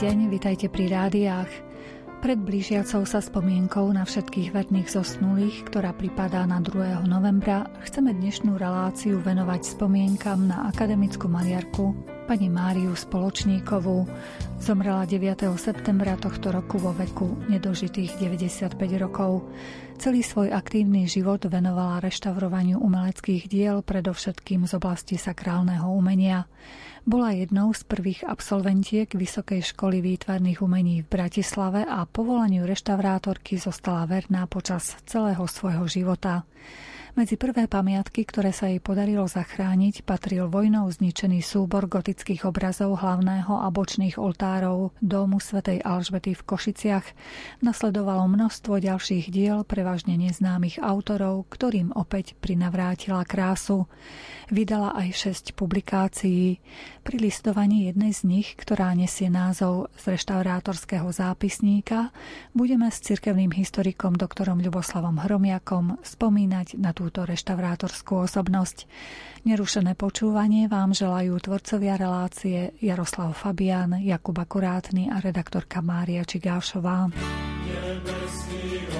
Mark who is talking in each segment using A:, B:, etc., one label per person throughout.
A: deň, vitajte pri rádiách. Pred blížiacou sa spomienkou na všetkých verných zosnulých, ktorá pripadá na 2. novembra, chceme dnešnú reláciu venovať spomienkam na akademickú maliarku pani Máriu Spoločníkovú. Zomrela 9. septembra tohto roku vo veku nedožitých 95 rokov. Celý svoj aktívny život venovala reštaurovaniu umeleckých diel, predovšetkým z oblasti sakrálneho umenia. Bola jednou z prvých absolventiek Vysokej školy výtvarných umení v Bratislave a povolaniu reštaurátorky zostala verná počas celého svojho života. Medzi prvé pamiatky, ktoré sa jej podarilo zachrániť, patril vojnou zničený súbor gotických obrazov hlavného a bočných oltárov domu svätej Alžbety v Košiciach. Nasledovalo množstvo ďalších diel, prevažne neznámych autorov, ktorým opäť prinavrátila krásu. Vydala aj šesť publikácií. Pri listovaní jednej z nich, ktorá nesie názov z reštaurátorského zápisníka, budeme s cirkevným historikom doktorom Ľuboslavom Hromiakom spomínať na túto reštaurátorskú osobnosť. Nerušené počúvanie vám želajú tvorcovia relácie Jaroslav Fabián, Jakub Akurátny a redaktorka Mária Čigášová. Nebeský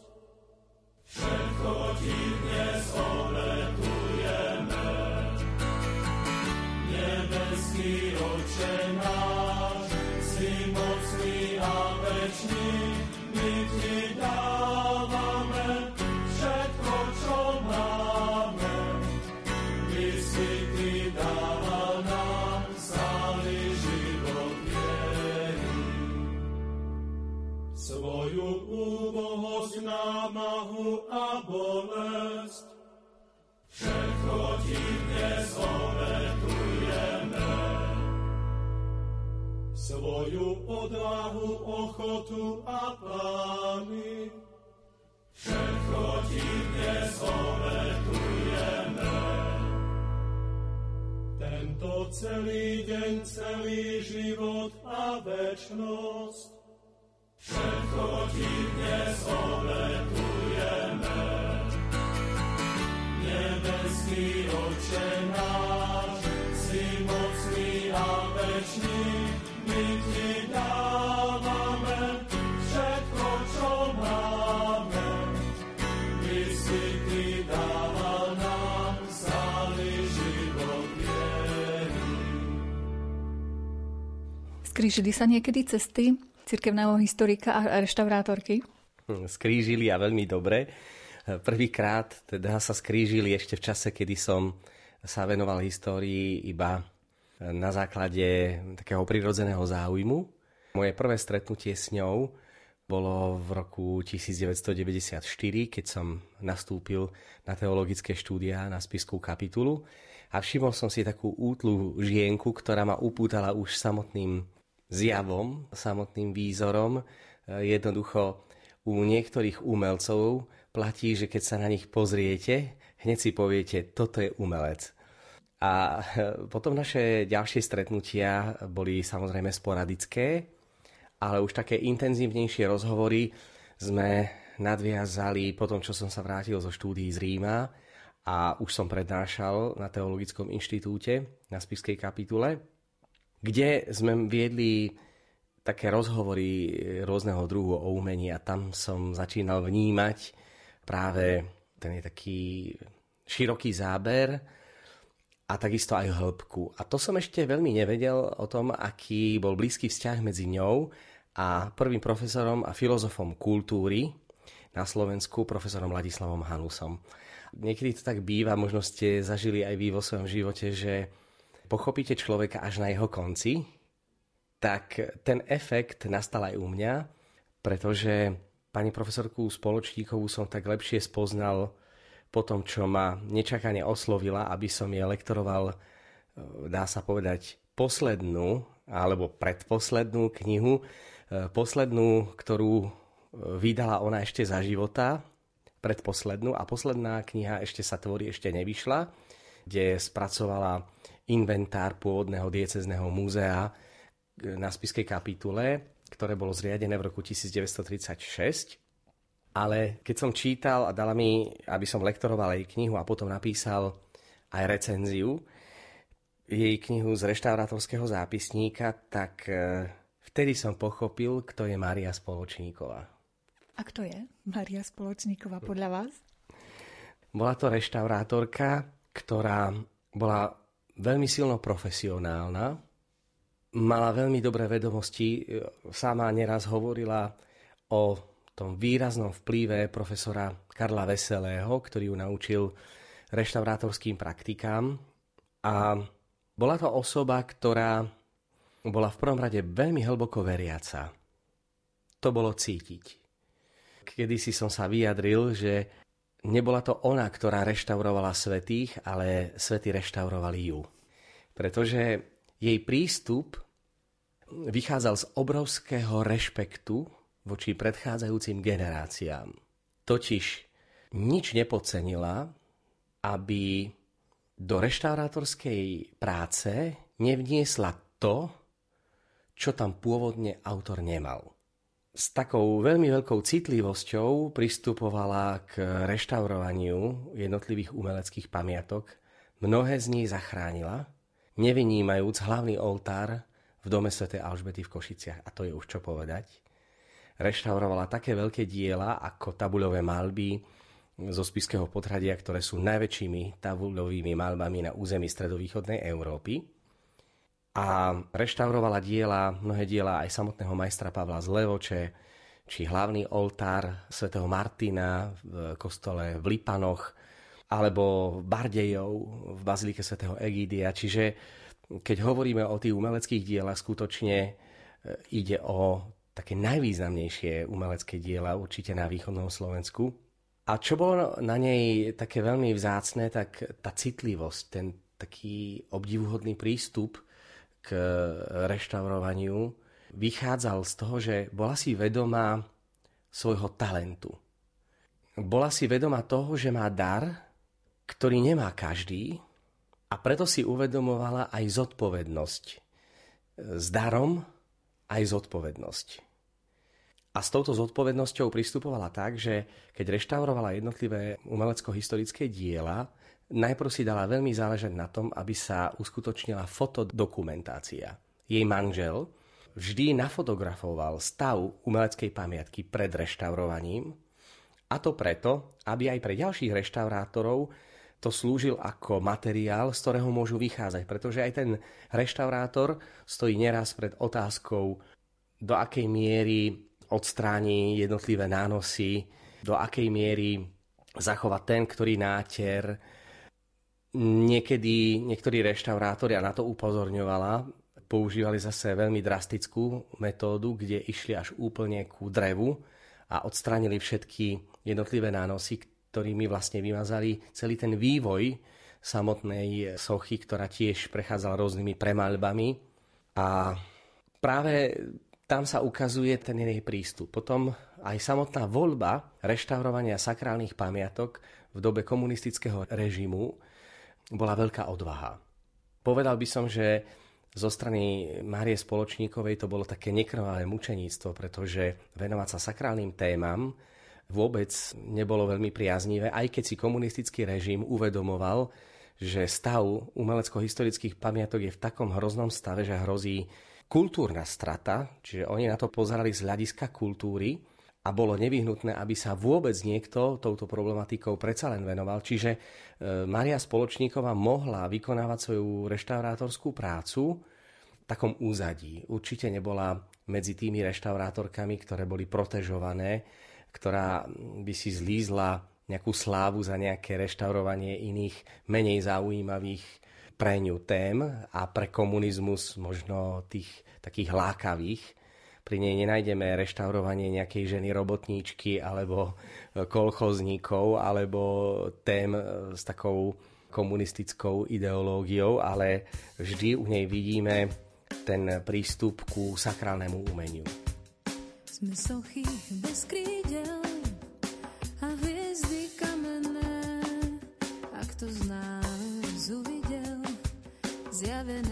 B: Všetko ti dnes obetujeme. Nebeský oče náš, námahu a bolesť. Všetko ti dnes obetujeme. Svoju odvahu, ochotu a plány. Všetko ti dnes obetujeme. Tento celý deň, celý život a večnosť. Všetko ti dnes obetujeme. Nebeský Oče náš, si mocný a večný, my ti dávame všetko, čo máme. My si ty dával nám stály život viery.
A: Skrížili sa niekedy cesty cirkevného historika a reštaurátorky?
C: Hm, skrížili a veľmi dobre. Prvýkrát teda sa skrížili ešte v čase, kedy som sa venoval histórii iba na základe takého prirodzeného záujmu. Moje prvé stretnutie s ňou bolo v roku 1994, keď som nastúpil na teologické štúdia na Spiskú kapitulu a všimol som si takú útlu žienku, ktorá ma upútala už samotným zjavom, samotným výzorom. Jednoducho u niektorých umelcov platí, že keď sa na nich pozriete, hneď si poviete, toto je umelec. A potom naše ďalšie stretnutia boli samozrejme sporadické, ale už také intenzívnejšie rozhovory sme nadviazali po tom, čo som sa vrátil zo štúdií z Ríma a už som prednášal na Teologickom inštitúte na Spiskej kapitule, kde sme viedli také rozhovory rôzneho druhu o umení a tam som začínal vnímať práve ten je taký široký záber a takisto aj hĺbku. A to som ešte veľmi nevedel o tom, aký bol blízky vzťah medzi ňou a prvým profesorom a filozofom kultúry na Slovensku, profesorom Ladislavom Hanusom. Niekedy to tak býva, možno ste zažili aj vy vo svojom živote, že pochopíte človeka až na jeho konci, tak ten efekt nastal aj u mňa, pretože pani profesorku Spoločníkovú som tak lepšie spoznal po tom, čo ma nečakane oslovila, aby som jej lektoroval, dá sa povedať, poslednú alebo predposlednú knihu, poslednú, ktorú vydala ona ešte za života, predposlednú. A posledná kniha ešte sa tvorí, ešte nevyšla, kde spracovala inventár pôvodného diecezneho múzea na spiskej kapitule, ktoré bolo zriadené v roku 1936. Ale keď som čítal a dala mi, aby som lektoroval jej knihu a potom napísal aj recenziu, jej knihu z reštaurátorského zápisníka, tak eh, vtedy som pochopil, kto je Mária Spoločníková.
A: A kto je Maria Spoločníková podľa vás?
C: Bola to reštaurátorka, ktorá bola veľmi silno profesionálna, mala veľmi dobré vedomosti, sama neraz hovorila o tom výraznom vplyve profesora Karla Veselého, ktorý ju naučil reštaurátorským praktikám. A bola to osoba, ktorá bola v prvom rade veľmi hlboko veriaca. To bolo cítiť kedy si som sa vyjadril, že nebola to ona, ktorá reštaurovala svetých, ale svety reštaurovali ju. Pretože jej prístup vychádzal z obrovského rešpektu voči predchádzajúcim generáciám. Totiž nič nepodcenila, aby do reštaurátorskej práce nevniesla to, čo tam pôvodne autor nemal s takou veľmi veľkou citlivosťou pristupovala k reštaurovaniu jednotlivých umeleckých pamiatok. Mnohé z nich zachránila, nevynímajúc hlavný oltár v dome Sv. Alžbety v Košiciach. A to je už čo povedať. Reštaurovala také veľké diela ako tabuľové malby zo spiského potradia, ktoré sú najväčšími tabuľovými malbami na území stredovýchodnej Európy a reštaurovala diela, mnohé diela aj samotného majstra Pavla z Levoče, či hlavný oltár svätého Martina v kostole v Lipanoch, alebo Bardejov v bazilike svätého Egídia. Čiže keď hovoríme o tých umeleckých dielach, skutočne e, ide o také najvýznamnejšie umelecké diela určite na východnom Slovensku. A čo bolo na nej také veľmi vzácne, tak tá citlivosť, ten taký obdivuhodný prístup, k reštaurovaniu vychádzal z toho, že bola si vedomá svojho talentu. Bola si vedomá toho, že má dar, ktorý nemá každý a preto si uvedomovala aj zodpovednosť. S darom aj zodpovednosť. A s touto zodpovednosťou pristupovala tak, že keď reštaurovala jednotlivé umelecko-historické diela, najprv si dala veľmi záležať na tom, aby sa uskutočnila fotodokumentácia. Jej manžel vždy nafotografoval stav umeleckej pamiatky pred reštaurovaním, a to preto, aby aj pre ďalších reštaurátorov to slúžil ako materiál, z ktorého môžu vychádzať. Pretože aj ten reštaurátor stojí neraz pred otázkou, do akej miery odstráni jednotlivé nánosy, do akej miery zachovať ten, ktorý náter, Niekedy niektorí reštaurátori, a na to upozorňovala, používali zase veľmi drastickú metódu, kde išli až úplne ku drevu a odstránili všetky jednotlivé nánosy, ktorými vlastne vymazali celý ten vývoj samotnej sochy, ktorá tiež prechádzala rôznymi premaľbami. A práve tam sa ukazuje ten jej prístup. Potom aj samotná voľba reštaurovania sakrálnych pamiatok v dobe komunistického režimu bola veľká odvaha. Povedal by som, že zo strany Márie Spoločníkovej to bolo také nekrvavé mučeníctvo, pretože venovať sa sakrálnym témam vôbec nebolo veľmi priaznivé, aj keď si komunistický režim uvedomoval, že stav umelecko-historických pamiatok je v takom hroznom stave, že hrozí kultúrna strata, čiže oni na to pozerali z hľadiska kultúry a bolo nevyhnutné, aby sa vôbec niekto touto problematikou predsa len venoval. Čiže e, Maria Spoločníková mohla vykonávať svoju reštaurátorskú prácu v takom úzadí. Určite nebola medzi tými reštaurátorkami, ktoré boli protežované, ktorá by si zlízla nejakú slávu za nejaké reštaurovanie iných menej zaujímavých
D: pre ňu tém a pre komunizmus možno tých takých lákavých. Pri nej nenájdeme reštaurovanie nejakej ženy robotníčky alebo kolchozníkov alebo tém s takou komunistickou ideológiou, ale vždy u nej vidíme ten prístup ku sakrálnemu umeniu. Sme sochy bez krídel a hviezdy kamenné, ak to z nás uvidel, zjavené.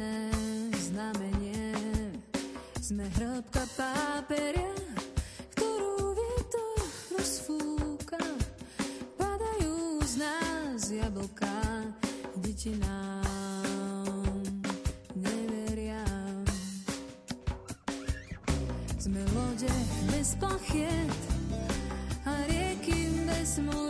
D: Sme hrobka páperia, ktorú vietor rozfúka, padajú z nás jablká, deti nám. lode bez plachiet a rieky bez morí.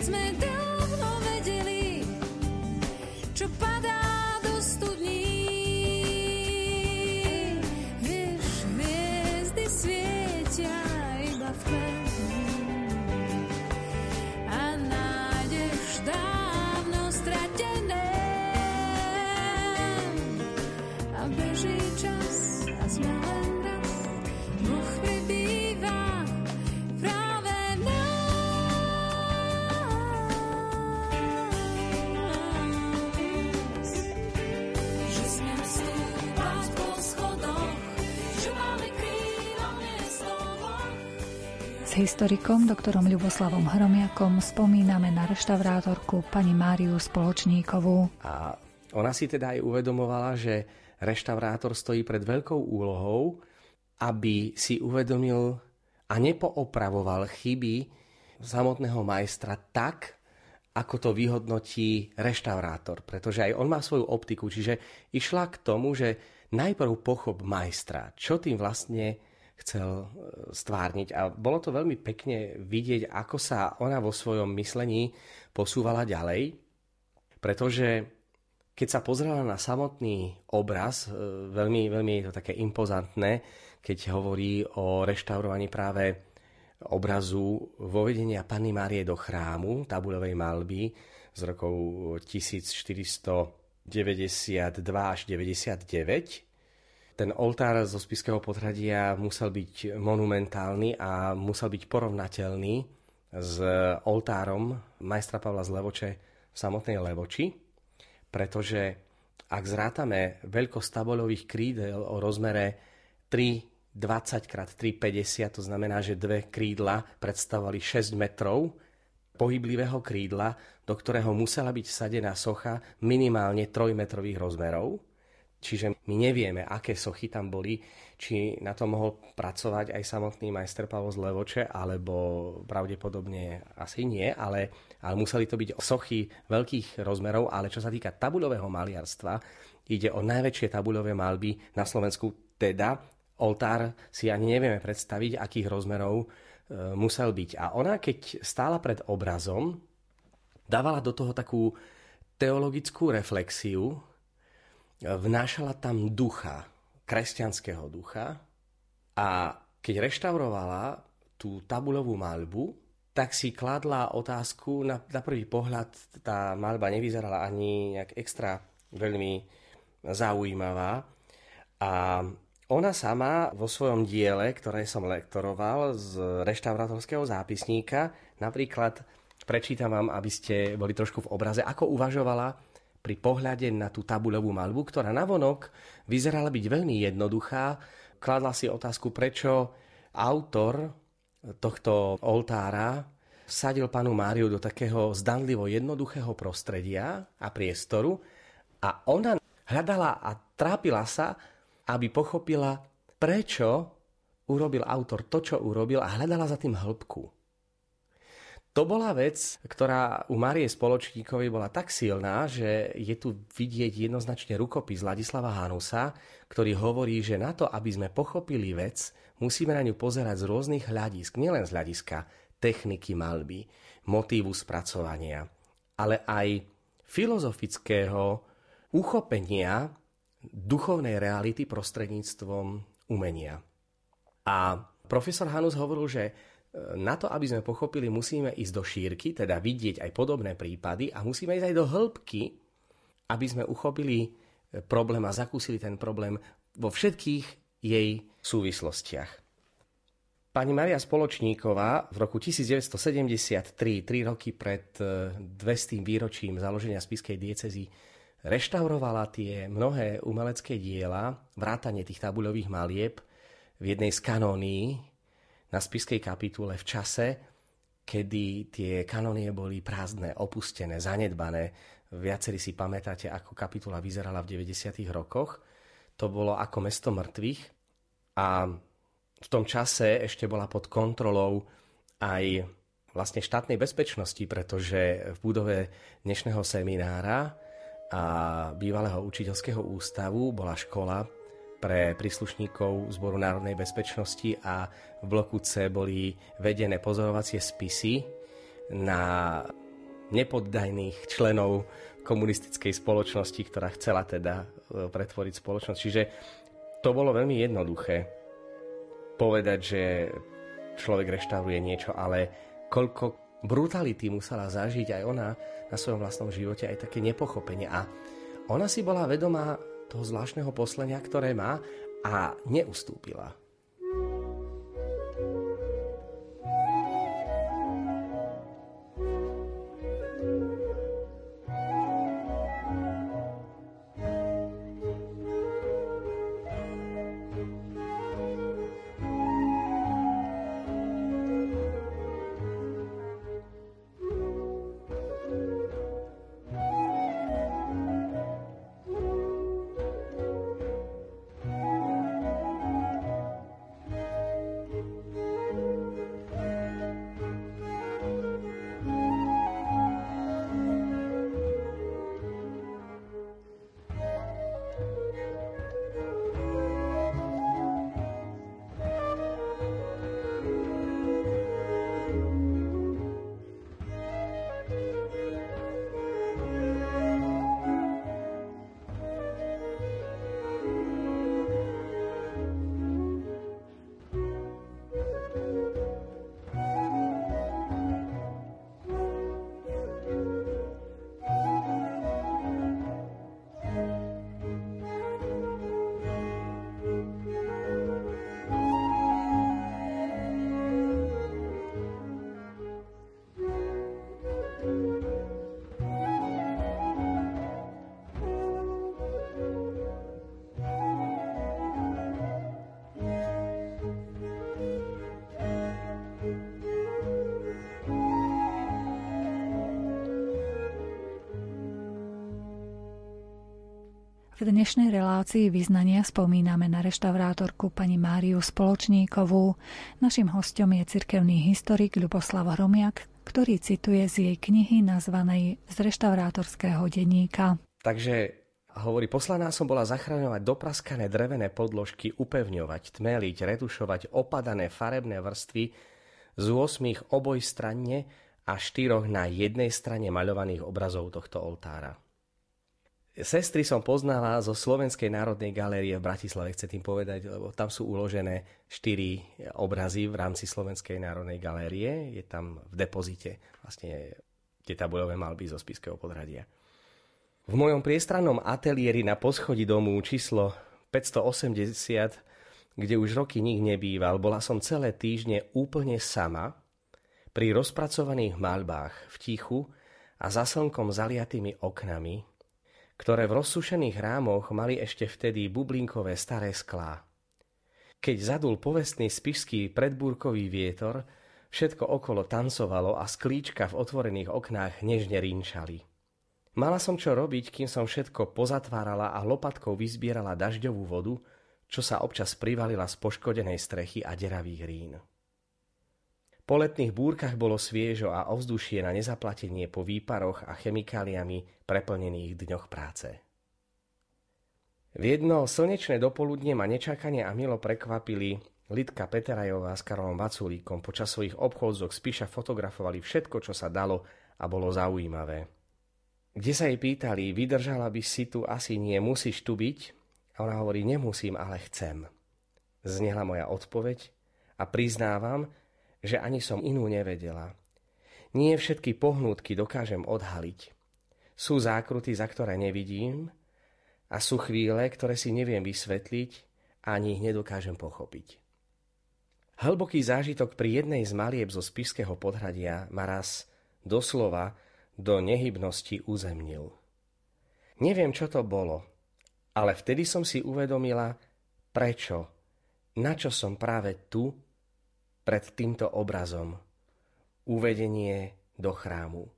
D: Let's
A: historikom doktorom Ľuboslavom Hromiakom spomíname na reštaurátorku pani Máriu Spoločníkovú.
D: A ona si teda aj uvedomovala, že reštaurátor stojí pred veľkou úlohou, aby si uvedomil a nepoopravoval chyby samotného majstra tak, ako to vyhodnotí reštaurátor. Pretože aj on má svoju optiku, čiže išla k tomu, že najprv pochop majstra, čo tým vlastne chcel e, stvárniť. A bolo to veľmi pekne vidieť, ako sa ona vo svojom myslení posúvala ďalej, pretože keď sa pozrela na samotný obraz, e, veľmi, veľmi je to také impozantné, keď hovorí o reštaurovaní práve obrazu vovedenia Panny Márie do chrámu, tabuľovej malby z rokov 1492 až 99 ten oltár zo spiského potradia musel byť monumentálny a musel byť porovnateľný s oltárom majstra Pavla z Levoče v samotnej Levoči, pretože ak zrátame veľkosť tabolových krídel o rozmere 3,20 x 3,50, to znamená, že dve krídla predstavovali 6 metrov pohyblivého krídla, do ktorého musela byť vsadená socha minimálne 3 metrových rozmerov, Čiže my nevieme, aké sochy tam boli, či na to mohol pracovať aj samotný majster Pavol z Levoče, alebo pravdepodobne asi nie, ale, ale museli to byť sochy veľkých rozmerov, ale čo sa týka tabuľového maliarstva, ide o najväčšie tabuľové malby na Slovensku, teda
C: oltár si ani nevieme predstaviť, akých rozmerov e, musel byť. A ona, keď stála pred obrazom, dávala do toho takú teologickú reflexiu, vnášala tam ducha, kresťanského ducha a keď reštaurovala tú tabulovú malbu, tak si kladla otázku, na, na prvý pohľad tá malba nevyzerala ani nejak extra veľmi zaujímavá. A ona sama vo svojom diele, ktoré som lektoroval z reštaurátorského zápisníka, napríklad prečítam vám, aby ste boli trošku v obraze, ako uvažovala pri pohľade na tú tabuľovú malbu, ktorá navonok vyzerala byť veľmi jednoduchá. Kladla si otázku, prečo autor tohto oltára vsadil panu Máriu do takého zdanlivo jednoduchého prostredia a priestoru a ona hľadala a trápila sa, aby pochopila, prečo urobil autor to, čo urobil a hľadala za tým hĺbku. To bola vec, ktorá u Marie Spoločníkovej bola tak silná, že je tu vidieť jednoznačne rukopis Ladislava Hanusa, ktorý hovorí, že na to, aby sme pochopili vec, musíme na ňu pozerať z rôznych hľadisk, nielen z hľadiska techniky malby, motívu spracovania, ale aj filozofického uchopenia duchovnej reality prostredníctvom umenia. A profesor Hanus hovoril, že na to, aby sme pochopili, musíme ísť do šírky, teda vidieť aj podobné prípady a musíme ísť aj do hĺbky, aby sme uchopili e, problém a zakúsili ten problém vo všetkých jej súvislostiach. Pani Maria Spoločníková v roku 1973, tri roky pred 200. E, výročím založenia spiskej diecezy, reštaurovala tie mnohé umelecké diela, vrátanie tých tabuľových malieb v jednej z kanónií na spiskej kapitule v čase, kedy tie kanónie boli prázdne, opustené, zanedbané. Viacerí si pamätáte, ako kapitula vyzerala v 90. rokoch. To bolo ako mesto mŕtvych a v tom čase ešte bola pod kontrolou aj vlastne štátnej bezpečnosti, pretože v budove dnešného seminára a bývalého učiteľského ústavu bola škola pre príslušníkov Zboru národnej bezpečnosti a v bloku C boli vedené pozorovacie spisy na nepoddajných členov komunistickej spoločnosti, ktorá chcela teda e, pretvoriť spoločnosť. Čiže to bolo veľmi jednoduché povedať, že človek reštauruje niečo, ale koľko brutality musela zažiť aj ona na svojom vlastnom živote, aj také nepochopenie. A ona si bola vedomá toho zvláštneho poslania, ktoré má a neustúpila.
A: V dnešnej relácii vyznania spomíname na reštaurátorku pani Máriu Spoločníkovú. Našim hostom je cirkevný historik Ľuboslav Hromiak, ktorý cituje z jej knihy nazvanej Z reštaurátorského denníka.
C: Takže hovorí, poslaná som bola zachraňovať dopraskané drevené podložky, upevňovať, tmeliť, retušovať opadané farebné vrstvy z 8 oboj stranne a štyroch na jednej strane maľovaných obrazov tohto oltára. Sestry som poznala zo Slovenskej národnej galérie v Bratislave, chcem tým povedať, lebo tam sú uložené štyri obrazy v rámci Slovenskej národnej galérie. Je tam v depozite vlastne tie tabulové malby zo Spiského podhradia. V mojom priestrannom ateliéri na poschodí domu číslo 580, kde už roky nik nebýval, bola som celé týždne úplne sama pri rozpracovaných maľbách v tichu a za slnkom zaliatými oknami, ktoré v rozsušených rámoch mali ešte vtedy bublinkové staré sklá. Keď zadul povestný spišský predbúrkový vietor, všetko okolo tancovalo a sklíčka v otvorených oknách nežne rinčali. Mala som čo robiť, kým som všetko pozatvárala a lopatkou vyzbierala dažďovú vodu, čo sa občas privalila z poškodenej strechy a deravých rín. Po letných búrkach bolo sviežo a ovzdušie na nezaplatenie po výparoch a chemikáliami preplnených dňoch práce. V jedno slnečné dopoludne ma nečakane a milo prekvapili Lidka Peterajová s Karolom Vaculíkom počas svojich obchodzok spíša fotografovali všetko, čo sa dalo a bolo zaujímavé. Kde sa jej pýtali, vydržala by si tu, asi nie, musíš tu byť? A ona hovorí, nemusím, ale chcem. Znehla moja odpoveď a priznávam, že ani som inú nevedela. Nie všetky pohnútky dokážem odhaliť. Sú zákruty, za ktoré nevidím a sú chvíle, ktoré si neviem vysvetliť ani ich nedokážem pochopiť. Hlboký zážitok pri jednej z malieb zo Spišského podhradia ma raz doslova do nehybnosti uzemnil. Neviem, čo to bolo, ale vtedy som si uvedomila, prečo, na čo som práve tu pred týmto obrazom. Uvedenie do chrámu.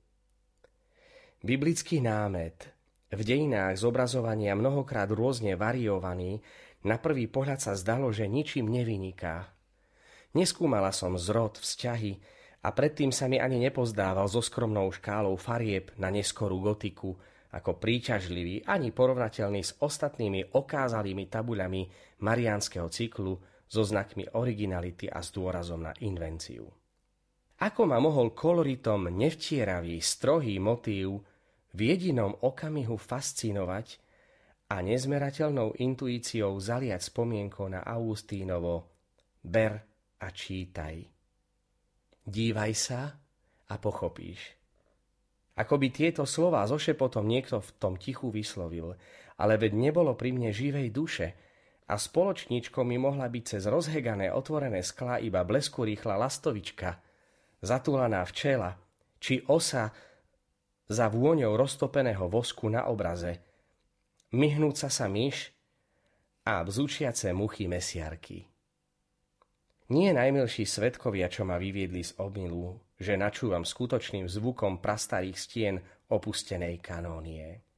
C: Biblický námet, v dejinách zobrazovania mnohokrát rôzne variovaný, na prvý pohľad sa zdalo, že ničím nevyniká. Neskúmala som zrod, vzťahy a predtým sa mi ani nepozdával so skromnou škálou farieb na neskorú gotiku, ako príťažlivý ani porovnateľný s ostatnými okázalými tabuľami mariánskeho cyklu, so znakmi originality a s dôrazom na invenciu. Ako ma mohol koloritom nevtieravý, strohý motív v jedinom okamihu fascinovať a nezmerateľnou intuíciou zaliať spomienkou na Augustínovo Ber a čítaj. Dívaj sa a pochopíš. Ako by tieto slová so šepotom niekto v tom tichu vyslovil, ale veď nebolo pri mne živej duše, a spoločníčkou mi mohla byť cez rozhegané otvorené skla iba blesku rýchla lastovička, zatúlaná včela, či osa za vôňou roztopeného vosku na obraze, myhnúca sa myš a bzúčiace muchy mesiarky. Nie najmilší svetkovia, čo ma vyviedli z omilu, že načúvam skutočným zvukom prastarých stien opustenej kanónie.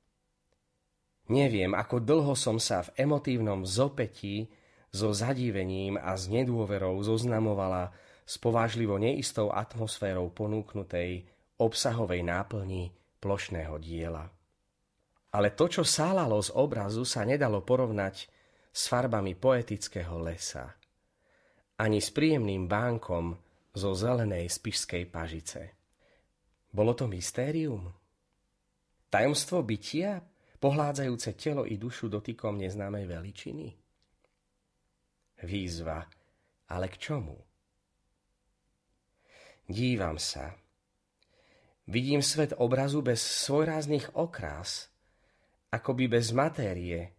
C: Neviem, ako dlho som sa v emotívnom zopetí so zadívením a s nedôverou zoznamovala s povážlivo neistou atmosférou ponúknutej obsahovej náplni plošného diela. Ale to, čo sálalo z obrazu, sa nedalo porovnať s farbami poetického lesa, ani s príjemným bánkom zo zelenej spišskej pažice. Bolo to mystérium? Tajomstvo bytia pohládzajúce telo i dušu dotykom neznámej veličiny? Výzva, ale k čomu? Dívam sa. Vidím svet obrazu bez svojráznych okrás, akoby bez matérie.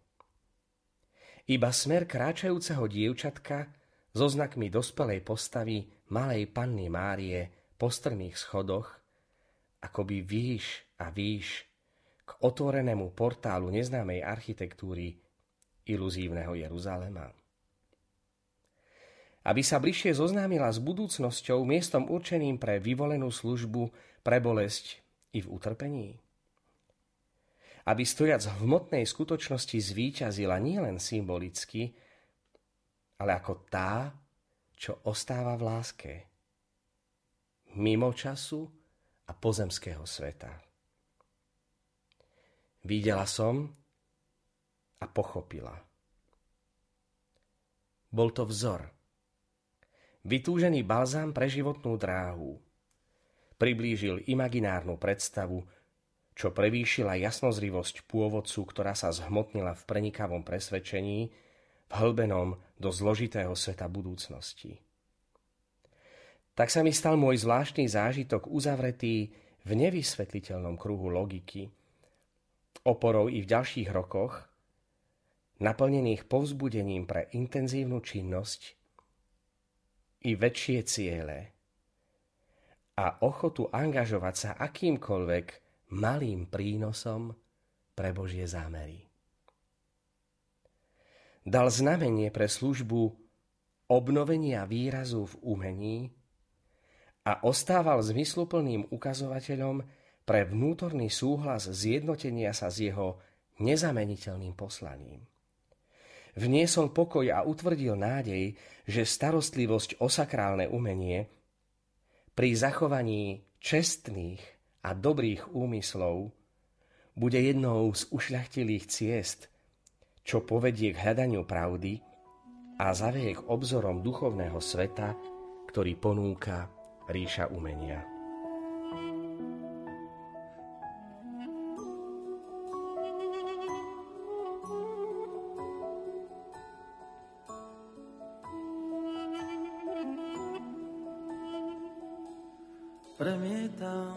C: Iba smer kráčajúceho dievčatka so znakmi dospelej postavy malej panny Márie po strmých schodoch, akoby výš a výš k otvorenému portálu neznámej architektúry iluzívneho Jeruzalema. Aby sa bližšie zoznámila s budúcnosťou miestom určeným pre vyvolenú službu, pre bolesť i v utrpení. Aby stojac v hmotnej skutočnosti zvíťazila nielen symbolicky, ale ako tá, čo ostáva v láske, mimo času a pozemského sveta. Videla som, a pochopila. Bol to vzor. Vytúžený balzám pre životnú dráhu. Priblížil imaginárnu predstavu, čo prevýšila jasnozrivosť pôvodcu, ktorá sa zhmotnila v prenikavom presvedčení, vhlbenom do zložitého sveta budúcnosti. Tak sa mi stal môj zvláštny zážitok uzavretý v nevysvetliteľnom kruhu logiky, oporou i v ďalších rokoch, naplnených povzbudením pre intenzívnu činnosť i väčšie ciele a ochotu angažovať sa akýmkoľvek malým prínosom pre Božie zámery. Dal znamenie pre službu obnovenia výrazu v umení a ostával zmysluplným ukazovateľom pre vnútorný súhlas zjednotenia sa s jeho nezameniteľným poslaním. Vniesol pokoj a utvrdil nádej, že starostlivosť o sakrálne umenie pri zachovaní čestných a dobrých úmyslov bude jednou z ušľachtilých ciest, čo povedie k hľadaniu pravdy a zavie k obzorom duchovného sveta, ktorý ponúka ríša umenia.
E: Premietam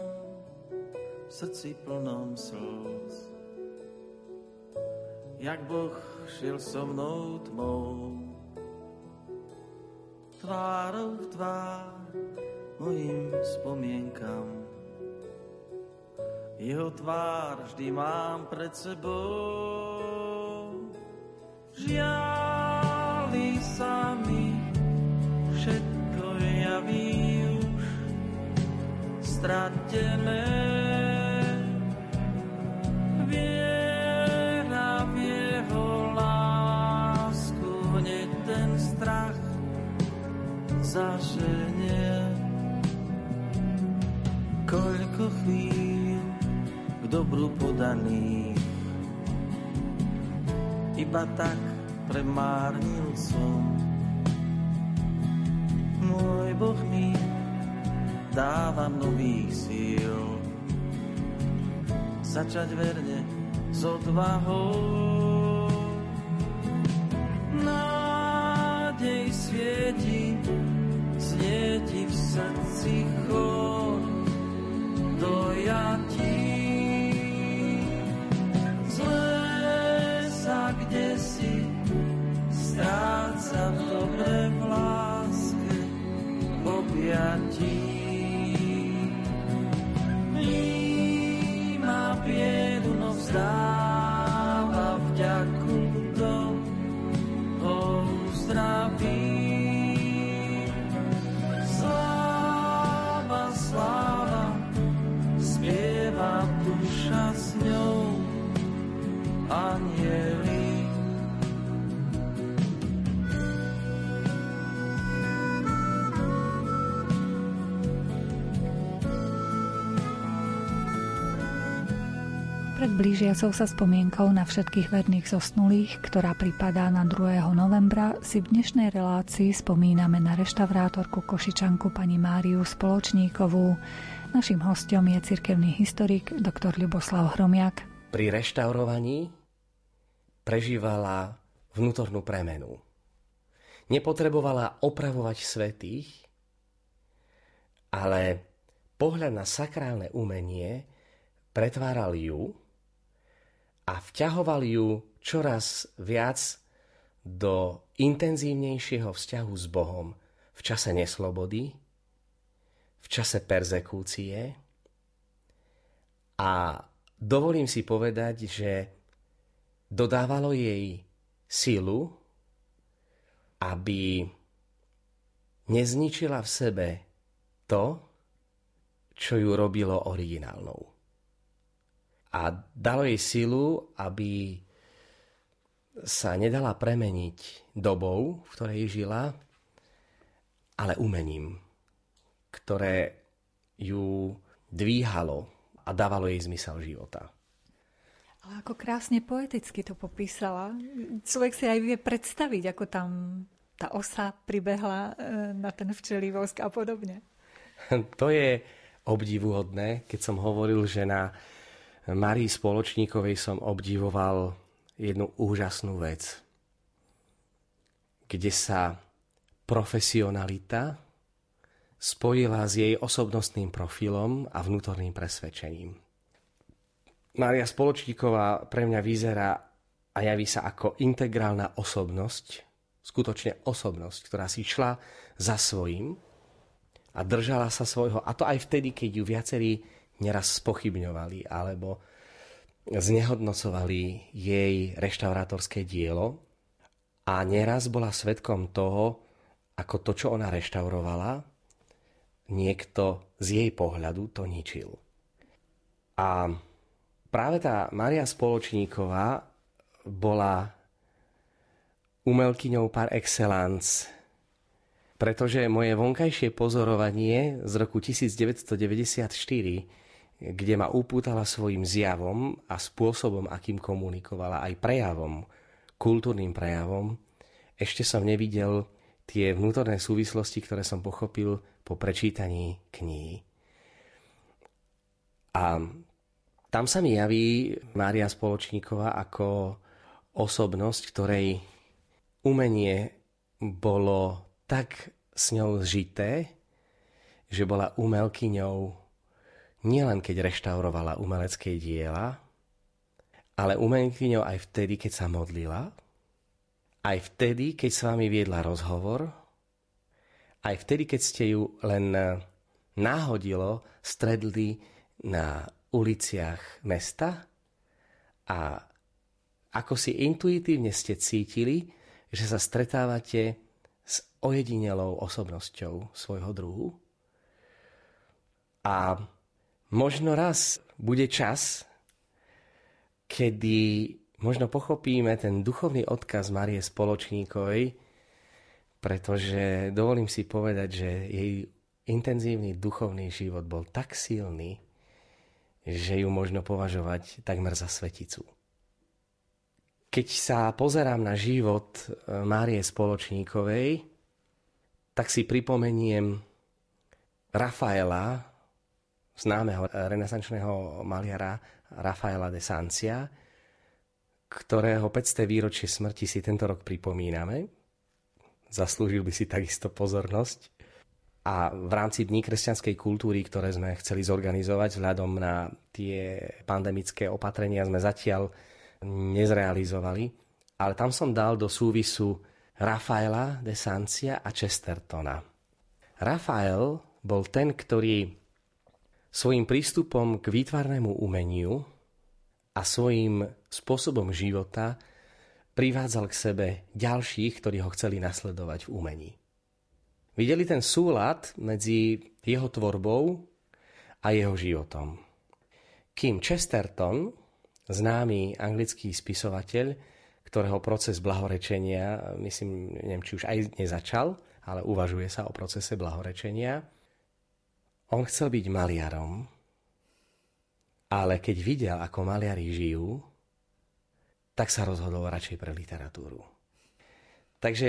E: v srdci plnom slz. Jak Boh šiel so mnou tmou, tvárou v tvár mojim spomienkam. Jeho tvár vždy mám pred sebou. Žiali sa mi všetko javí stratené. Viera v jeho lásku, hneď ten strach zaženie. Koľko chvíľ k dobru podaných, iba tak premárnil som. Môj Boh mi dávam nových síl. Začať verne s odvahou.
A: Blížiacou sa spomienkou na všetkých verných zosnulých, ktorá pripadá na 2. novembra, si v dnešnej relácii spomíname na reštaurátorku Košičanku pani Máriu Spoločníkovú. Našim hostom je cirkevný historik dr. Ľuboslav Hromiak.
C: Pri reštaurovaní prežívala vnútornú premenu. Nepotrebovala opravovať svetých, ale pohľad na sakrálne umenie pretváral ju a vťahoval ju čoraz viac do intenzívnejšieho vzťahu s Bohom v čase neslobody, v čase perzekúcie. A dovolím si povedať, že dodávalo jej silu, aby nezničila v sebe to, čo ju robilo originálnou a dalo jej silu, aby sa nedala premeniť dobou, v ktorej žila, ale umením, ktoré ju dvíhalo a dávalo jej zmysel života.
A: Ale ako krásne poeticky to popísala. Človek si aj vie predstaviť, ako tam tá osa pribehla e, na ten včelí vosk a podobne.
C: To je obdivuhodné, keď som hovoril, že na Marii Spoločníkovej som obdivoval jednu úžasnú vec, kde sa profesionalita spojila s jej osobnostným profilom a vnútorným presvedčením. Mária Spoločníková pre mňa vyzerá a javí sa ako integrálna osobnosť, skutočne osobnosť, ktorá si šla za svojím a držala sa svojho, a to aj vtedy, keď ju viacerí neraz spochybňovali alebo znehodnocovali jej reštaurátorské dielo a neraz bola svetkom toho, ako to, čo ona reštaurovala, niekto z jej pohľadu to ničil. A práve tá Maria Spoločníková bola umelkyňou par excellence, pretože moje vonkajšie pozorovanie z roku 1994, kde ma upútala svojim zjavom a spôsobom, akým komunikovala, aj prejavom, kultúrnym prejavom, ešte som nevidel tie vnútorné súvislosti, ktoré som pochopil po prečítaní knihy. A tam sa mi javí Mária Spoločníková ako osobnosť, ktorej umenie bolo tak s ňou zžité, že bola umelkyňou nielen keď reštaurovala umelecké diela, ale umelkyňou aj vtedy, keď sa modlila, aj vtedy, keď s vami viedla rozhovor, aj vtedy, keď ste ju len náhodilo stredli na uliciach mesta a ako si intuitívne ste cítili, že sa stretávate s ojedinelou osobnosťou svojho druhu. A možno raz bude čas, kedy možno pochopíme ten duchovný odkaz Marie Spoločníkovej, pretože dovolím si povedať, že jej intenzívny duchovný život bol tak silný, že ju možno považovať takmer za sveticu. Keď sa pozerám na život e, Márie Spoločníkovej, tak si pripomeniem Rafaela, známeho renesančného maliara Rafaela de Sancia, ktorého 500. výročie smrti si tento rok pripomíname. Zaslúžil by si takisto pozornosť. A v rámci Dní kresťanskej kultúry, ktoré sme chceli zorganizovať vzhľadom na tie pandemické opatrenia, sme zatiaľ nezrealizovali. Ale tam som dal do súvisu Rafaela de Sancia a Chestertona. Rafael bol ten, ktorý svojim prístupom k výtvarnému umeniu a svojim spôsobom života privádzal k sebe ďalších, ktorí ho chceli nasledovať v umení. Videli ten súlad medzi jeho tvorbou a jeho životom. Kým Chesterton, známy anglický spisovateľ, ktorého proces blahorečenia, myslím, neviem, či už aj nezačal, ale uvažuje sa o procese blahorečenia, on chcel byť maliarom, ale keď videl, ako maliari žijú, tak sa rozhodol radšej pre literatúru. Takže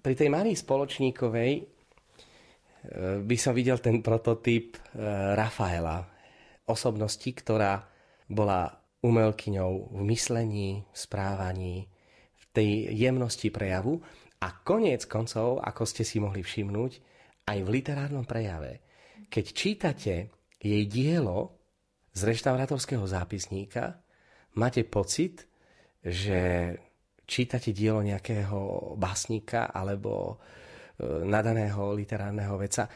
C: pri tej Marii Spoločníkovej e, by som videl ten prototyp e, Rafaela, osobnosti, ktorá bola umelkyňou v myslení, v správaní, v tej jemnosti prejavu a koniec koncov, ako ste si mohli všimnúť, aj v literárnom prejave. Keď čítate jej dielo, z reštaurátorského zápisníka máte pocit, že čítate dielo nejakého básnika alebo e, nadaného literárneho veca,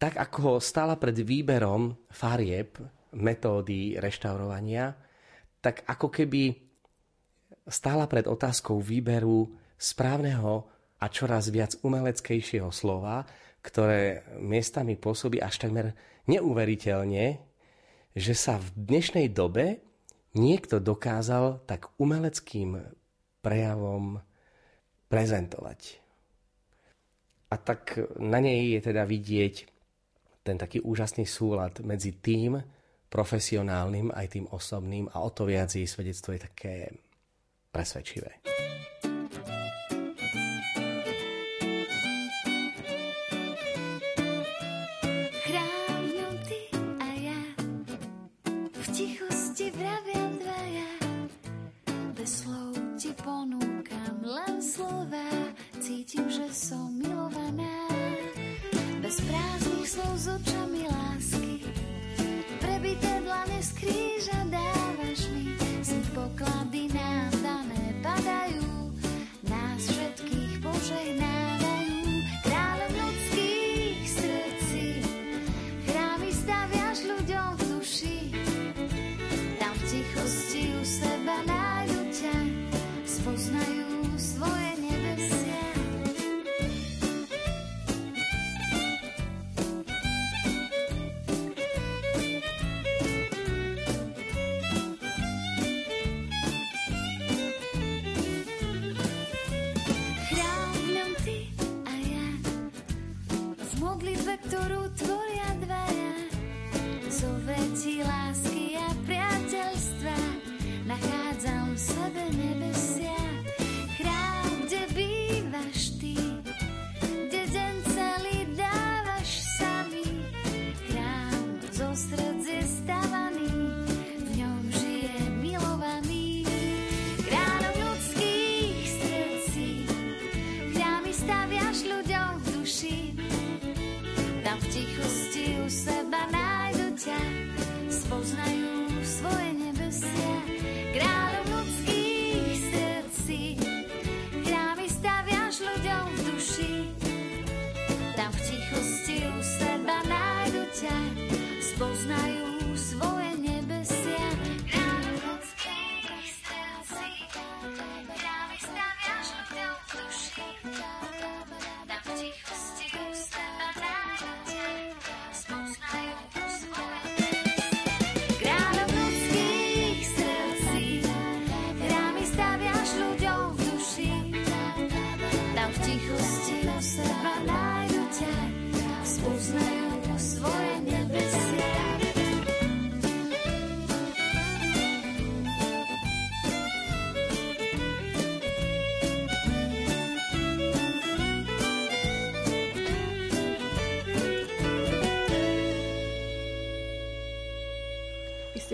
C: tak ako stála pred výberom farieb, metódy reštaurovania, tak ako keby stála pred otázkou výberu správneho a čoraz viac umeleckejšieho slova, ktoré miestami pôsobí až takmer neuveriteľne, že sa v dnešnej dobe niekto dokázal tak umeleckým prejavom prezentovať. A tak na nej je teda vidieť ten taký úžasný súlad medzi tým, profesionálnym, aj tým osobným a o to viac jej svedectvo je také presvedčivé.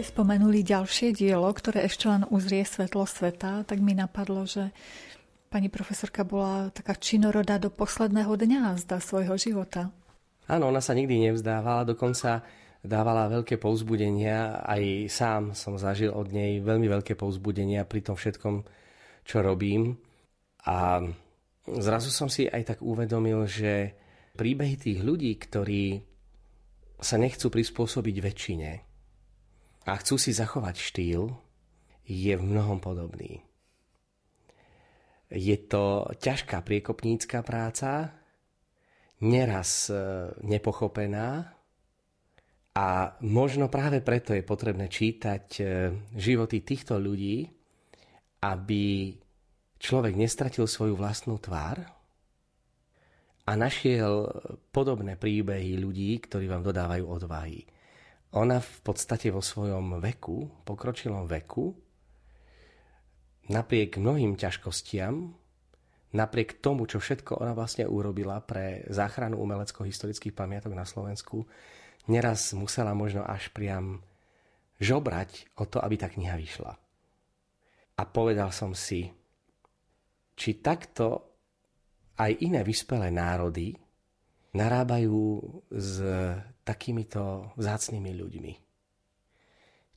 A: Spomenuli ďalšie dielo, ktoré ešte len uzrie svetlo sveta, tak mi napadlo, že pani profesorka bola taká činorodá do posledného dňa zdá svojho života.
C: Áno, ona sa nikdy nevzdávala, dokonca dávala veľké povzbudenia. Aj sám som zažil od nej veľmi veľké povzbudenia pri tom všetkom, čo robím. A zrazu som si aj tak uvedomil, že príbehy tých ľudí, ktorí sa nechcú prispôsobiť väčšine, a chcú si zachovať štýl, je v mnohom podobný. Je to ťažká priekopnícká práca, neraz e, nepochopená a možno práve preto je potrebné čítať e, životy týchto ľudí, aby človek nestratil svoju vlastnú tvár a našiel podobné príbehy ľudí, ktorí vám dodávajú odvahy ona v podstate vo svojom veku, pokročilom veku, napriek mnohým ťažkostiam, napriek tomu, čo všetko ona vlastne urobila pre záchranu umelecko-historických pamiatok na Slovensku, neraz musela možno až priam žobrať o to, aby tá kniha vyšla. A povedal som si, či takto aj iné vyspelé národy narábajú s takýmito vzácnými ľuďmi.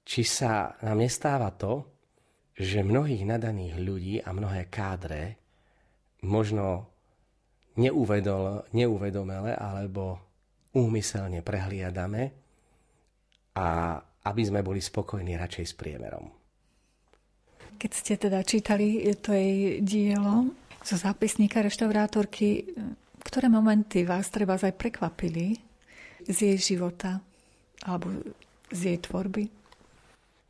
C: Či sa nám nestáva to, že mnohých nadaných ľudí a mnohé kádre možno neuvedol, neuvedomele alebo úmyselne prehliadame a aby sme boli spokojní radšej s priemerom.
A: Keď ste teda čítali to jej dielo zo zápisníka reštaurátorky, ktoré momenty vás treba aj prekvapili z jej života alebo z jej tvorby?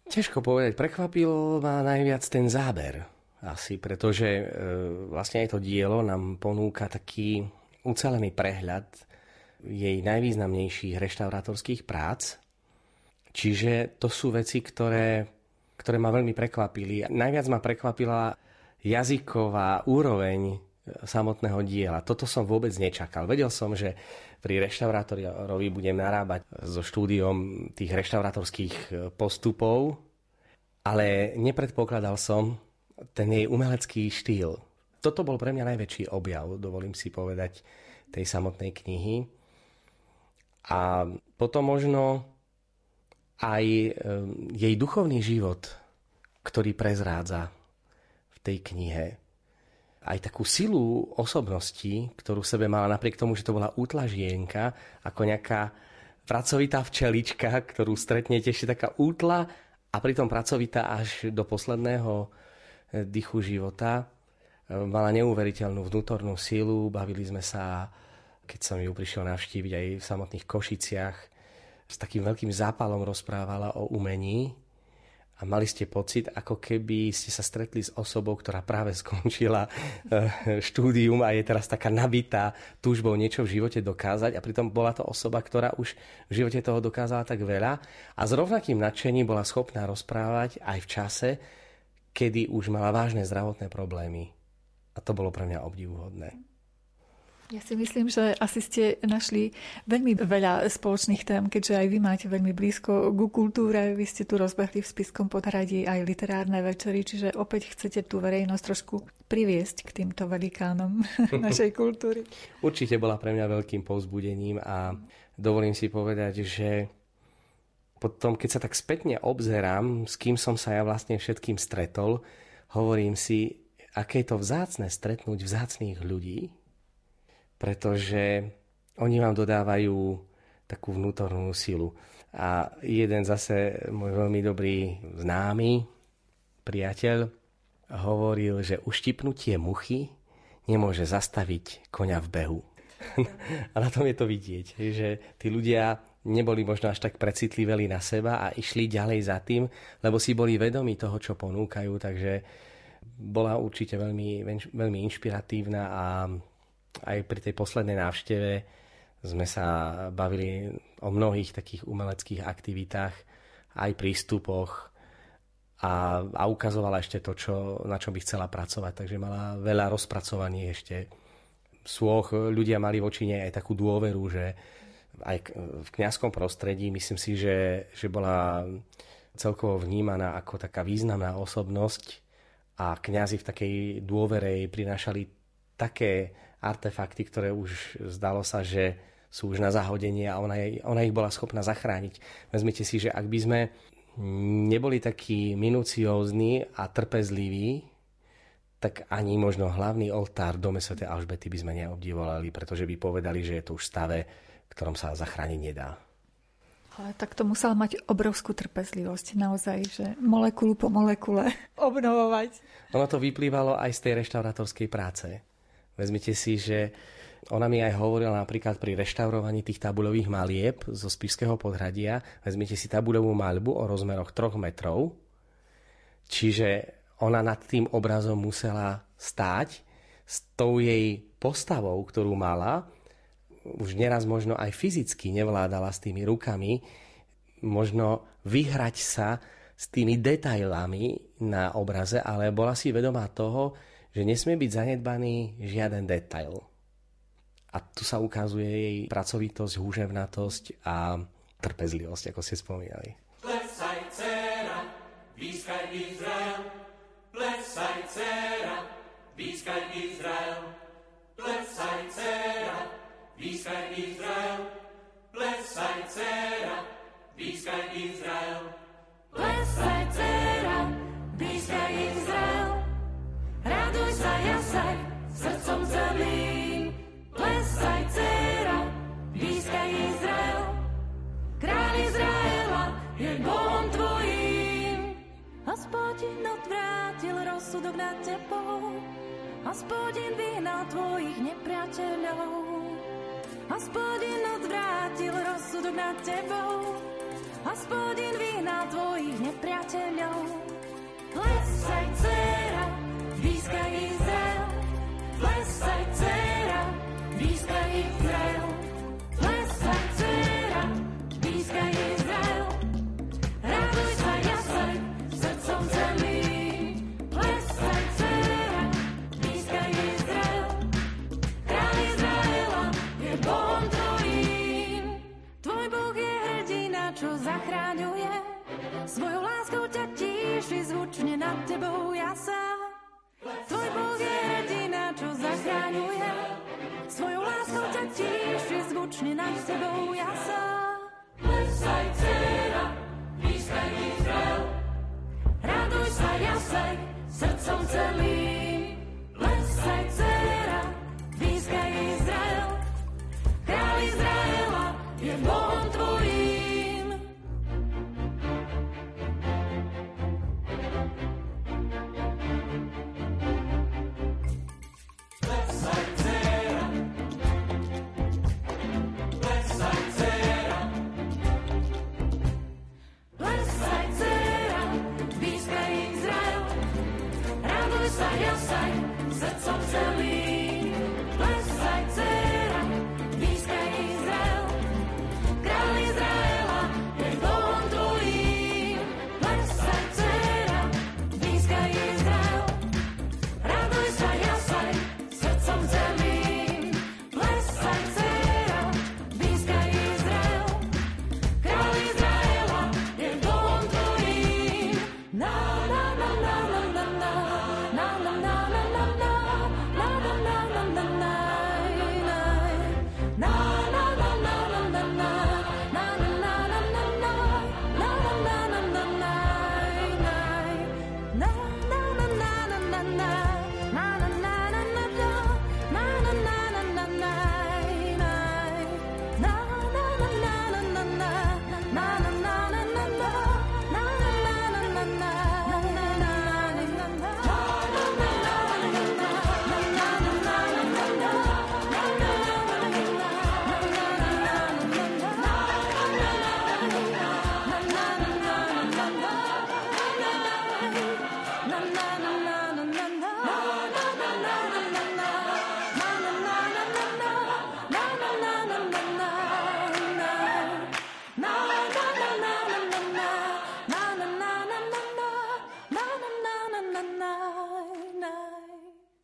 C: Ťažko povedať. Prekvapilo ma najviac ten záber. Asi, pretože e, vlastne aj to dielo nám ponúka taký ucelený prehľad jej najvýznamnejších reštaurátorských prác. Čiže to sú veci, ktoré, ktoré ma veľmi prekvapili. Najviac ma prekvapila jazyková úroveň samotného diela. Toto som vôbec nečakal. Vedel som, že pri reštaurátorovi budem narábať so štúdiom tých reštaurátorských postupov, ale nepredpokladal som ten jej umelecký štýl. Toto bol pre mňa najväčší objav, dovolím si povedať, tej samotnej knihy. A potom možno aj e, jej duchovný život, ktorý prezrádza v tej knihe. Aj takú silu osobnosti, ktorú sebe mala napriek tomu, že to bola útla žienka, ako nejaká pracovitá včelička, ktorú stretnete ešte taká útla a pritom pracovitá až do posledného e, dychu života. E, mala neuveriteľnú vnútornú silu, bavili sme sa, keď som ju prišiel navštíviť aj v samotných Košiciach, s takým veľkým zápalom rozprávala o umení a mali ste pocit, ako keby ste sa stretli s osobou, ktorá práve skončila eh, štúdium a je teraz taká nabitá túžbou niečo v živote dokázať a pritom bola to osoba, ktorá už v živote toho dokázala tak veľa a s rovnakým nadšením bola schopná rozprávať aj v čase, kedy už mala vážne zdravotné problémy. A to bolo pre mňa obdivuhodné.
A: Ja si myslím, že asi ste našli veľmi veľa spoločných tém, keďže aj vy máte veľmi blízko ku kultúre. Vy ste tu rozbehli v Spiskom podhradí aj literárne večery, čiže opäť chcete tú verejnosť trošku priviesť k týmto velikánom našej kultúry.
C: Určite bola pre mňa veľkým povzbudením a dovolím si povedať, že potom, keď sa tak spätne obzerám, s kým som sa ja vlastne všetkým stretol, hovorím si, aké je to vzácne stretnúť vzácných ľudí, pretože oni vám dodávajú takú vnútornú silu. A jeden zase môj veľmi dobrý známy, priateľ, hovoril, že uštipnutie muchy nemôže zastaviť koňa v behu. a na tom je to vidieť, že tí ľudia neboli možno až tak precitliveli na seba a išli ďalej za tým, lebo si boli vedomi toho, čo ponúkajú, takže bola určite veľmi, veľmi inšpiratívna a aj pri tej poslednej návšteve sme sa bavili o mnohých takých umeleckých aktivitách, aj prístupoch a, a ukazovala ešte to, čo, na čo by chcela pracovať. Takže mala veľa rozpracovaní ešte svoch. Ľudia mali voči nej aj takú dôveru, že aj v kňazskom prostredí myslím si, že, že bola celkovo vnímaná ako taká významná osobnosť a kňazi v takej dôvere jej prinášali také artefakty, ktoré už zdalo sa, že sú už na zahodenie a ona, ona ich bola schopná zachrániť. Vezmite si, že ak by sme neboli takí minuciózni a trpezliví, tak ani možno hlavný oltár dome Sv. Alžbety by sme neobdivovali, pretože by povedali, že je to už v stave, v ktorom sa zachrániť nedá.
A: Ale tak to musela mať obrovskú trpezlivosť, naozaj, že molekulu po molekule obnovovať.
C: Ono to vyplývalo aj z tej reštaurátorskej práce. Vezmite si, že ona mi aj hovorila napríklad pri reštaurovaní tých tabuľových malieb zo Spišského podhradia. Vezmite si tabuľovú maľbu o rozmeroch 3 metrov. Čiže ona nad tým obrazom musela stáť s tou jej postavou, ktorú mala. Už neraz možno aj fyzicky nevládala s tými rukami. Možno vyhrať sa s tými detailami na obraze, ale bola si vedomá toho, že nesmie byť zanedbaný žiaden detail. A tu sa ukazuje jej pracovitosť, húževnatosť a trpezlivosť, ako ste spomínali.
B: Plesaj, dcera, výskaj Izrael. Plesaj, dcera, výskaj Izrael. Plesaj, dcera, výskaj Izrael. Plesaj, dcera, výskaj Izrael.
D: Plesaj, dcera, výskaj Izrael. Sa, jasaj, srdcom celým, plesaj, dcera, pískaj Izrael. Kráľ Izraela je Bohom tvojím. Hospodin odvrátil rozsudok nad tebou, Hospodin vyhnal tvojich nepriateľov. Hospodin odvrátil rozsudok nad tebou, Hospodin vyhnal tvojich nepriateľov. Plesaj, dcera, blízka Izrael, plesaj dcera, blízka Izrael, plesaj dcera, blízka Izrael. Raduj sa, jasaj, srdcom zemí, plesaj dcera, blízka Izrael. Král Izraela je Bohom tvojím, tvoj Boh je hrdina, čo zachráňuje, svojou láskou ťa tíši zvučne nad tebou jasám. Tvoj Boh je jediná, čo zachraňuje, svojou láskou ťa tíši, zvučne nad sebou ja.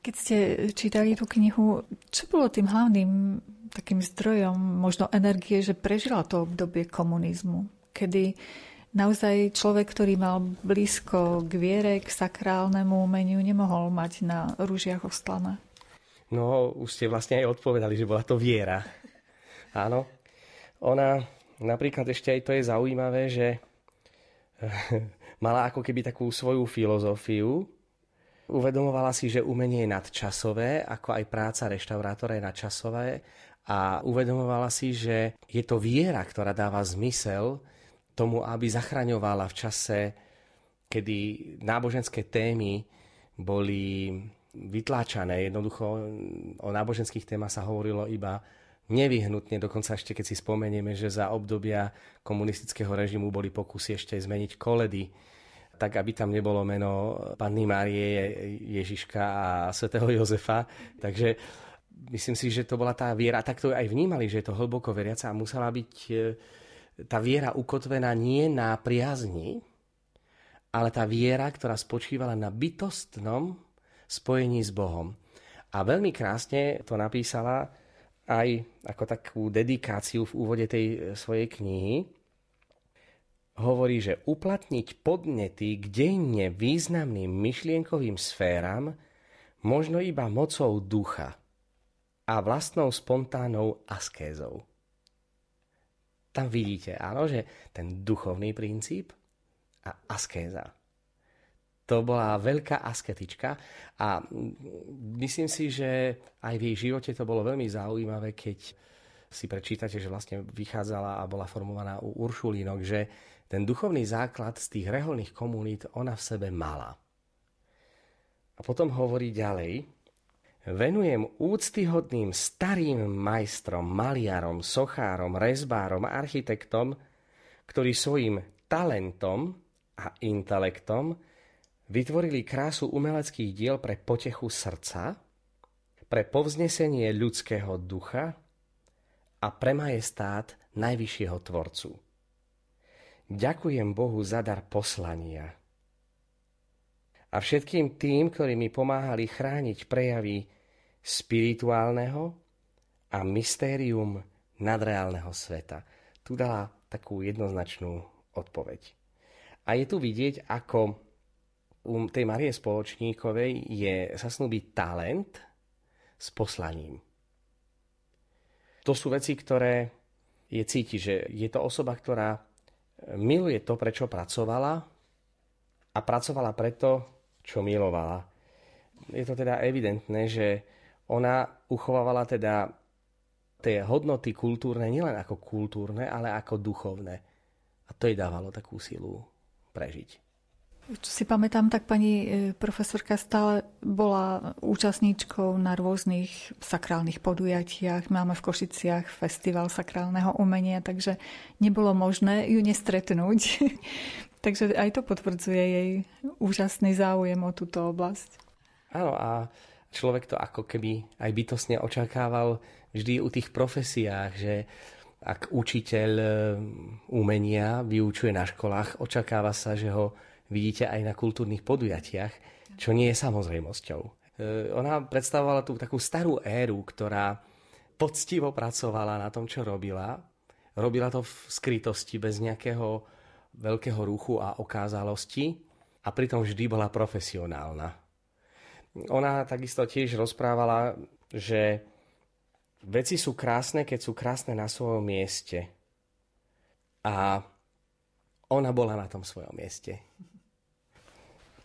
A: Keď ste čítali tú knihu, čo bolo tým hlavným takým zdrojom možno energie, že prežila to obdobie komunizmu, kedy naozaj človek, ktorý mal blízko k viere, k sakrálnemu umeniu, nemohol mať na rúžiach ostlané.
C: No, už ste vlastne aj odpovedali, že bola to viera. Áno. Ona, napríklad ešte aj to je zaujímavé, že mala ako keby takú svoju filozofiu. Uvedomovala si, že umenie je nadčasové, ako aj práca reštaurátora je nadčasové. A uvedomovala si, že je to viera, ktorá dáva zmysel tomu, aby zachraňovala v čase, kedy náboženské témy boli vytláčané. Jednoducho o náboženských témach sa hovorilo iba nevyhnutne, dokonca ešte keď si spomenieme, že za obdobia komunistického režimu boli pokusy ešte zmeniť koledy, tak aby tam nebolo meno Panny Márie, Ježiška a svätého Jozefa. Takže myslím si, že to bola tá viera, tak to aj vnímali, že je to hlboko veriaca a musela byť e, tá viera ukotvená nie na priazni, ale tá viera, ktorá spočívala na bytostnom spojení s Bohom. A veľmi krásne to napísala aj ako takú dedikáciu v úvode tej svojej knihy. Hovorí, že uplatniť podnety k denne významným myšlienkovým sféram možno iba mocou ducha a vlastnou spontánnou askézou. Tam vidíte, áno, že ten duchovný princíp a askéza. To bola veľká asketička a myslím si, že aj v jej živote to bolo veľmi zaujímavé, keď si prečítate, že vlastne vychádzala a bola formovaná u Uršulínok, že ten duchovný základ z tých reholných komunít ona v sebe mala. A potom hovorí ďalej, venujem úctyhodným starým majstrom, maliarom, sochárom, rezbárom, architektom, ktorí svojim talentom a intelektom vytvorili krásu umeleckých diel pre potechu srdca, pre povznesenie ľudského ducha a pre majestát najvyššieho tvorcu. Ďakujem Bohu za dar poslania a všetkým tým, ktorí mi pomáhali chrániť prejavy spirituálneho a mystérium nadreálneho sveta. Tu dala takú jednoznačnú odpoveď. A je tu vidieť, ako u tej Marie Spoločníkovej je, sa snúbi talent s poslaním. To sú veci, ktoré je cíti, že je to osoba, ktorá miluje to, prečo pracovala a pracovala preto, čo milovala. je to teda evidentné, že ona uchovávala teda tie hodnoty kultúrne nielen ako kultúrne, ale ako duchovné. A to jej dávalo takú silu prežiť.
A: Čo si pamätám, tak pani e, profesorka stále bola účastníčkou na rôznych sakrálnych podujatiach. Máme v Košiciach festival sakrálneho umenia, takže nebolo možné ju nestretnúť. takže aj to potvrdzuje jej úžasný záujem o túto oblasť.
C: Áno, a človek to ako keby aj bytosne očakával vždy u tých profesiách, že ak učiteľ e, umenia vyučuje na školách, očakáva sa, že ho vidíte aj na kultúrnych podujatiach, čo nie je samozrejmosťou. E, ona predstavovala tú takú starú éru, ktorá poctivo pracovala na tom, čo robila. Robila to v skrytosti, bez nejakého veľkého ruchu a okázalosti a pritom vždy bola profesionálna. Ona takisto tiež rozprávala, že Veci sú krásne, keď sú krásne na svojom mieste. A ona bola na tom svojom mieste.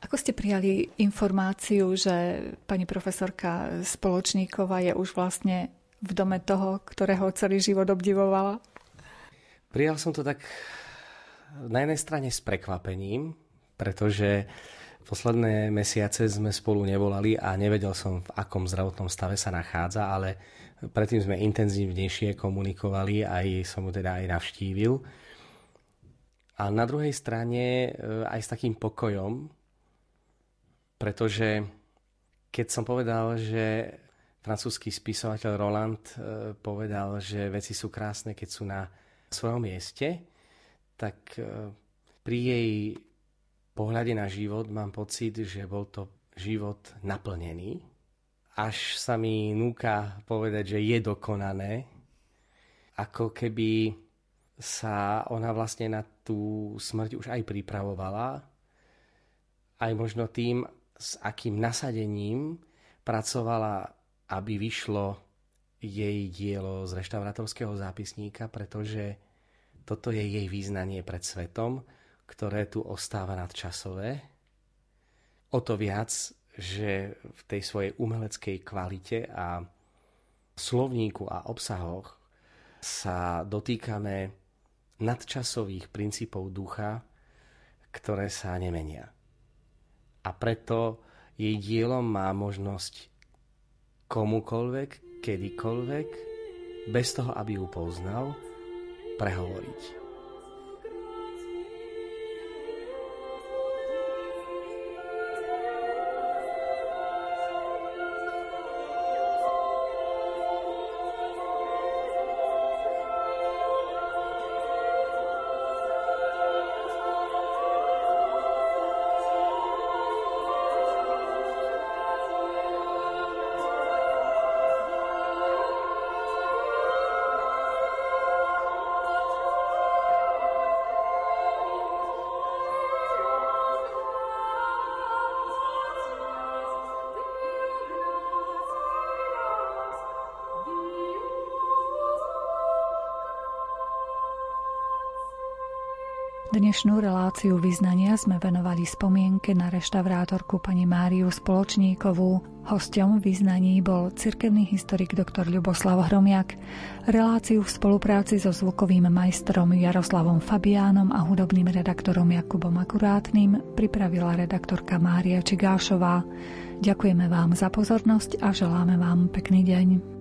A: Ako ste prijali informáciu, že pani profesorka Spoločníková je už vlastne v dome toho, ktorého celý život obdivovala?
C: Prijal som to tak na jednej strane s prekvapením, pretože posledné mesiace sme spolu nevolali a nevedel som, v akom zdravotnom stave sa nachádza, ale Predtým sme intenzívnejšie komunikovali, aj som ho teda aj navštívil. A na druhej strane e, aj s takým pokojom, pretože keď som povedal, že francúzsky spisovateľ Roland e, povedal, že veci sú krásne, keď sú na svojom mieste, tak e, pri jej pohľade na život mám pocit, že bol to život naplnený, až sa mi núka povedať, že je dokonané, ako keby sa ona vlastne na tú smrť už aj pripravovala, aj možno tým, s akým nasadením pracovala, aby vyšlo jej dielo z reštaurátorského zápisníka, pretože toto je jej význanie pred svetom, ktoré tu ostáva nadčasové. O to viac že v tej svojej umeleckej kvalite a slovníku a obsahoch sa dotýkame nadčasových princípov ducha, ktoré sa nemenia. A preto jej dielo má možnosť komukolvek, kedykoľvek, bez toho, aby ju poznal, prehovoriť.
A: Dnešnú reláciu vyznania sme venovali spomienke na reštaurátorku pani Máriu Spoločníkovú. Hostom vyznaní bol cirkevný historik dr. Ľuboslav Hromiak. Reláciu v spolupráci so zvukovým majstrom Jaroslavom Fabiánom a hudobným redaktorom Jakubom Akurátnym pripravila redaktorka Mária Čigášová. Ďakujeme vám za pozornosť a želáme vám pekný deň.